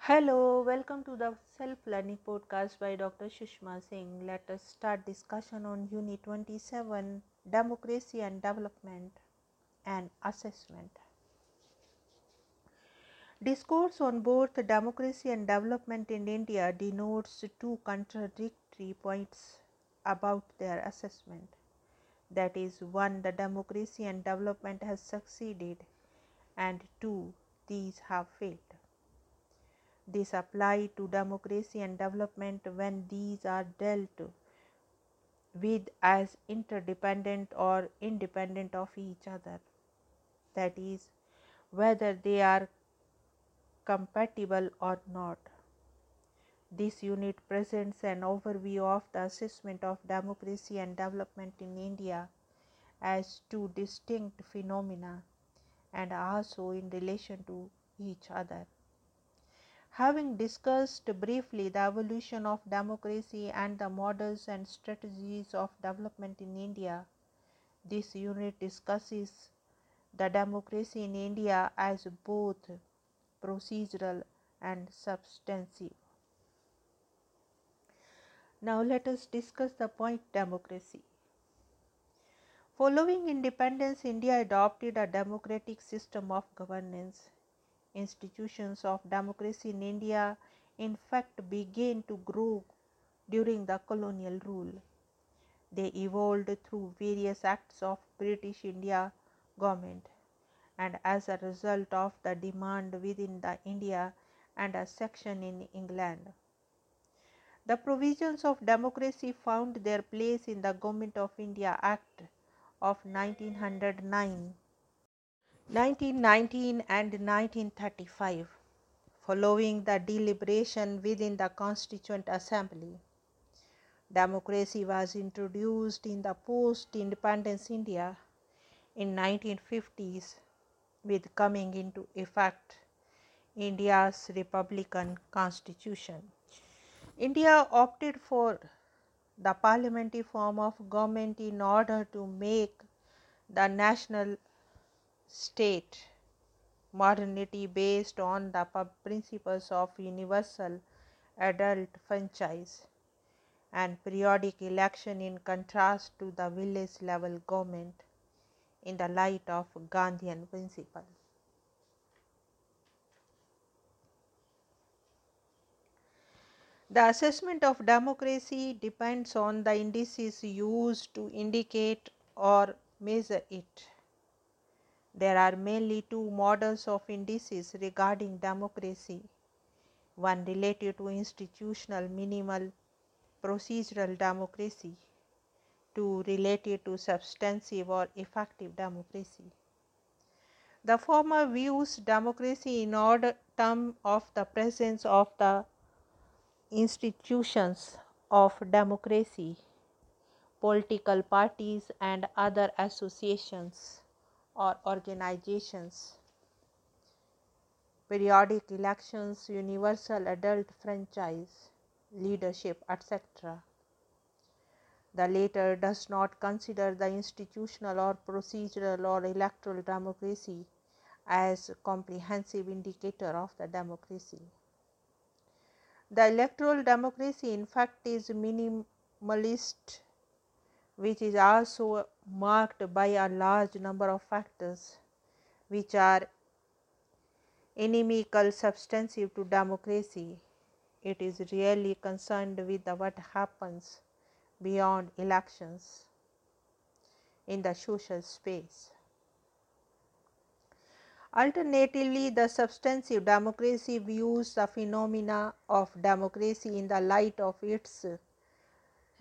Hello, welcome to the Self Learning Podcast by Dr. Sushma Singh. Let us start discussion on Unit 27 Democracy and Development and Assessment. Discourse on both democracy and development in India denotes two contradictory points about their assessment. That is, one, the democracy and development has succeeded, and two, these have failed. This apply to democracy and development when these are dealt with as interdependent or independent of each other. That is, whether they are compatible or not. This unit presents an overview of the assessment of democracy and development in India as two distinct phenomena and also in relation to each other. Having discussed briefly the evolution of democracy and the models and strategies of development in India, this unit discusses the democracy in India as both procedural and substantive. Now, let us discuss the point democracy. Following independence, India adopted a democratic system of governance institutions of democracy in India in fact began to grow during the colonial rule. They evolved through various acts of British India government and as a result of the demand within the India and a section in England. The provisions of democracy found their place in the Government of India Act of 1909 1919 and 1935, following the deliberation within the Constituent Assembly. Democracy was introduced in the post independence India in 1950s with coming into effect India's republican constitution. India opted for the parliamentary form of government in order to make the national state modernity based on the principles of universal adult franchise and periodic election in contrast to the village level government in the light of Gandhian principle. The assessment of democracy depends on the indices used to indicate or measure it. There are mainly two models of indices regarding democracy. One related to institutional minimal procedural democracy, two related to substantive or effective democracy. The former views democracy in order term of the presence of the institutions of democracy, political parties and other associations or organizations, periodic elections, universal adult franchise, leadership, etc. The latter does not consider the institutional or procedural or electoral democracy as a comprehensive indicator of the democracy. The electoral democracy in fact is minimalist which is also marked by a large number of factors which are inimical substantive to democracy. It is really concerned with what happens beyond elections in the social space. Alternatively, the substantive democracy views the phenomena of democracy in the light of its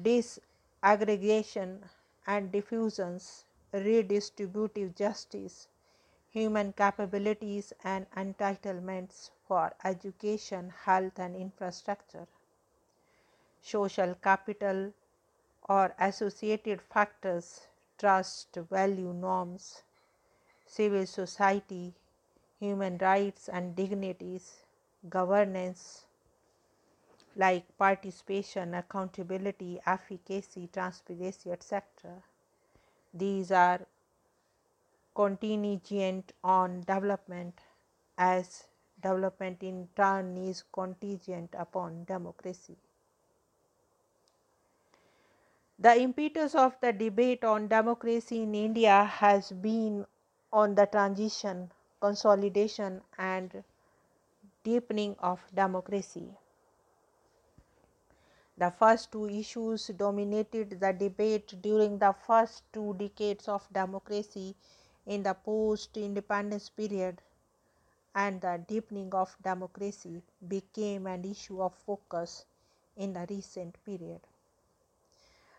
dis aggregation and diffusions, redistributive justice, human capabilities and entitlements for education, health and infrastructure, social capital or associated factors, trust, value, norms, civil society, human rights and dignities, governance, like participation, accountability, efficacy, transparency, etc. These are contingent on development as development in turn is contingent upon democracy. The impetus of the debate on democracy in India has been on the transition, consolidation, and deepening of democracy. The first two issues dominated the debate during the first two decades of democracy in the post independence period, and the deepening of democracy became an issue of focus in the recent period.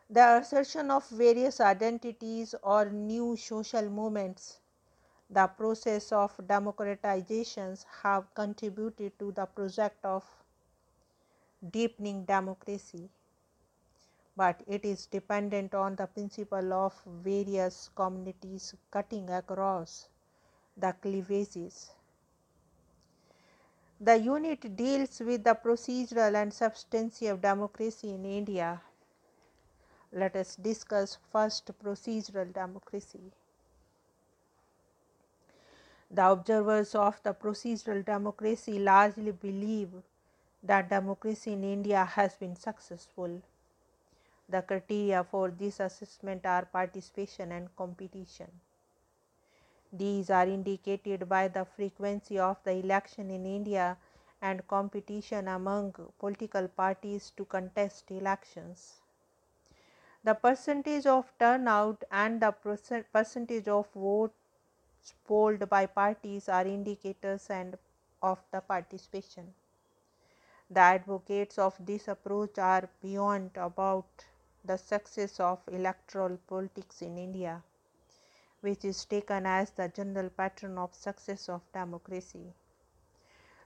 The assertion of various identities or new social movements, the process of democratizations have contributed to the project of deepening democracy, but it is dependent on the principle of various communities cutting across the cleavages. The unit deals with the procedural and substantive democracy in India. Let us discuss first procedural democracy. The observers of the procedural democracy largely believe that democracy in India has been successful. The criteria for this assessment are participation and competition. These are indicated by the frequency of the election in India and competition among political parties to contest elections. The percentage of turnout and the percentage of votes polled by parties are indicators and of the participation. The advocates of this approach are beyond about the success of electoral politics in India, which is taken as the general pattern of success of democracy.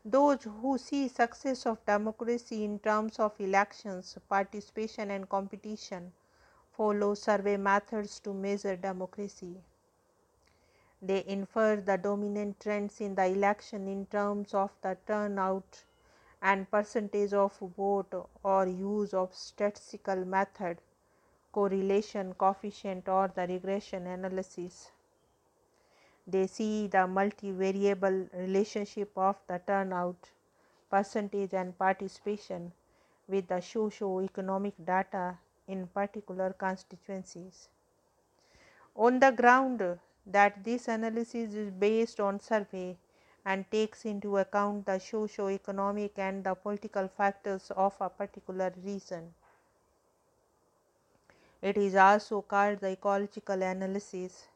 Those who see success of democracy in terms of elections, participation and competition follow survey methods to measure democracy. They infer the dominant trends in the election in terms of the turnout and percentage of vote or use of statistical method, correlation coefficient or the regression analysis. They see the multivariable relationship of the turnout, percentage and participation with the socio-economic data in particular constituencies. On the ground that this analysis is based on survey and takes into account the socio-economic and the political factors of a particular region. It is also called the ecological analysis.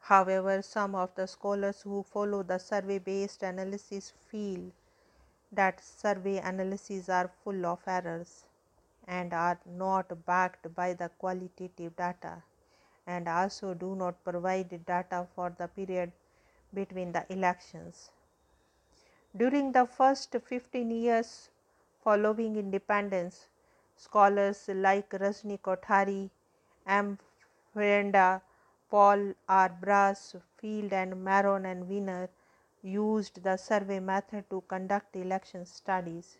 However, some of the scholars who follow the survey based analysis feel that survey analyses are full of errors and are not backed by the qualitative data and also do not provide data for the period between the elections. During the first 15 years following independence, scholars like Rajni Kothari, M. Frenda, Paul R. Brass, Field and Myron and Weiner used the survey method to conduct election studies.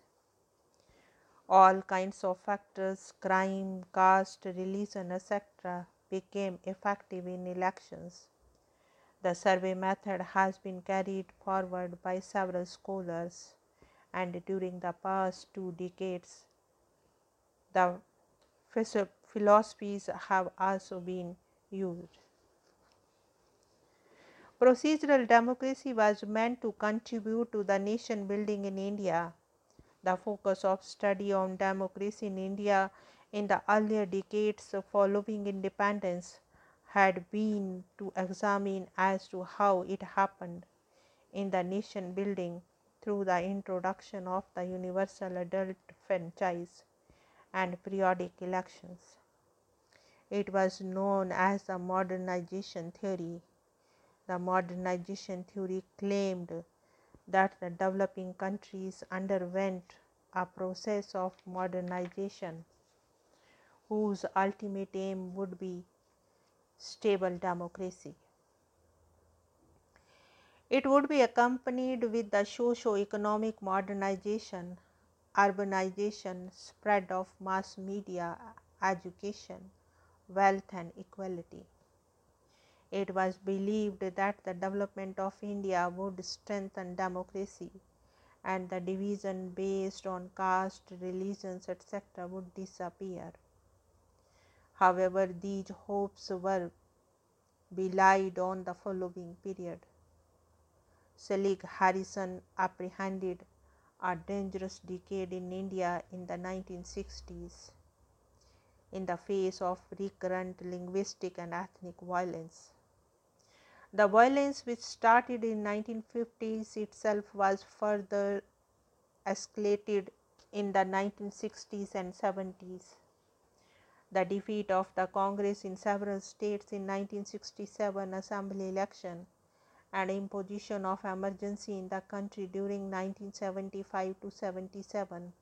All kinds of factors, crime, caste, religion, etc., became effective in elections. The survey method has been carried forward by several scholars, and during the past two decades, the philosophies have also been used. Procedural democracy was meant to contribute to the nation building in India. The focus of study on democracy in India in the earlier decades following independence had been to examine as to how it happened in the nation building through the introduction of the universal adult franchise and periodic elections. It was known as the modernization theory. The modernization theory claimed that the developing countries underwent a process of modernization whose ultimate aim would be stable democracy. It would be accompanied with the socio-economic modernization, urbanization, spread of mass media, education, wealth and equality. It was believed that the development of India would strengthen democracy and the division based on caste, religions, etc., would disappear. However, these hopes were belied on the following period. Selig Harrison apprehended a dangerous decade in India in the 1960s in the face of recurrent linguistic and ethnic violence. The violence which started in 1950s itself was further escalated in the 1960s and 70s. The defeat of the Congress in several states in 1967 assembly election and imposition of emergency in the country during 1975 to 77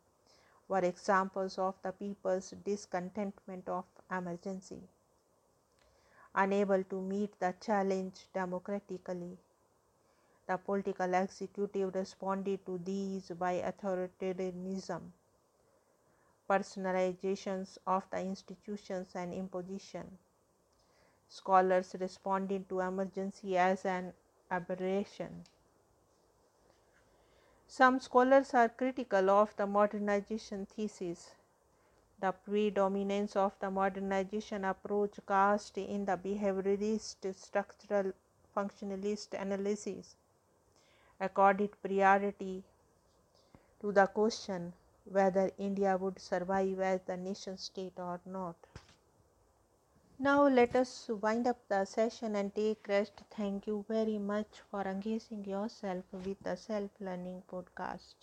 were examples of the people's discontentment of emergency unable to meet the challenge democratically. The political executive responded to these by authoritarianism, personalizations of the institutions, and imposition. Scholars responded to emergency as an aberration. Some scholars are critical of the modernization thesis the predominance of the modernization approach cast in the behaviorist structural functionalist analysis accorded priority to the question whether India would survive as the nation state or not. Now let us wind up the session and take rest. Thank you very much for engaging yourself with the self learning podcast.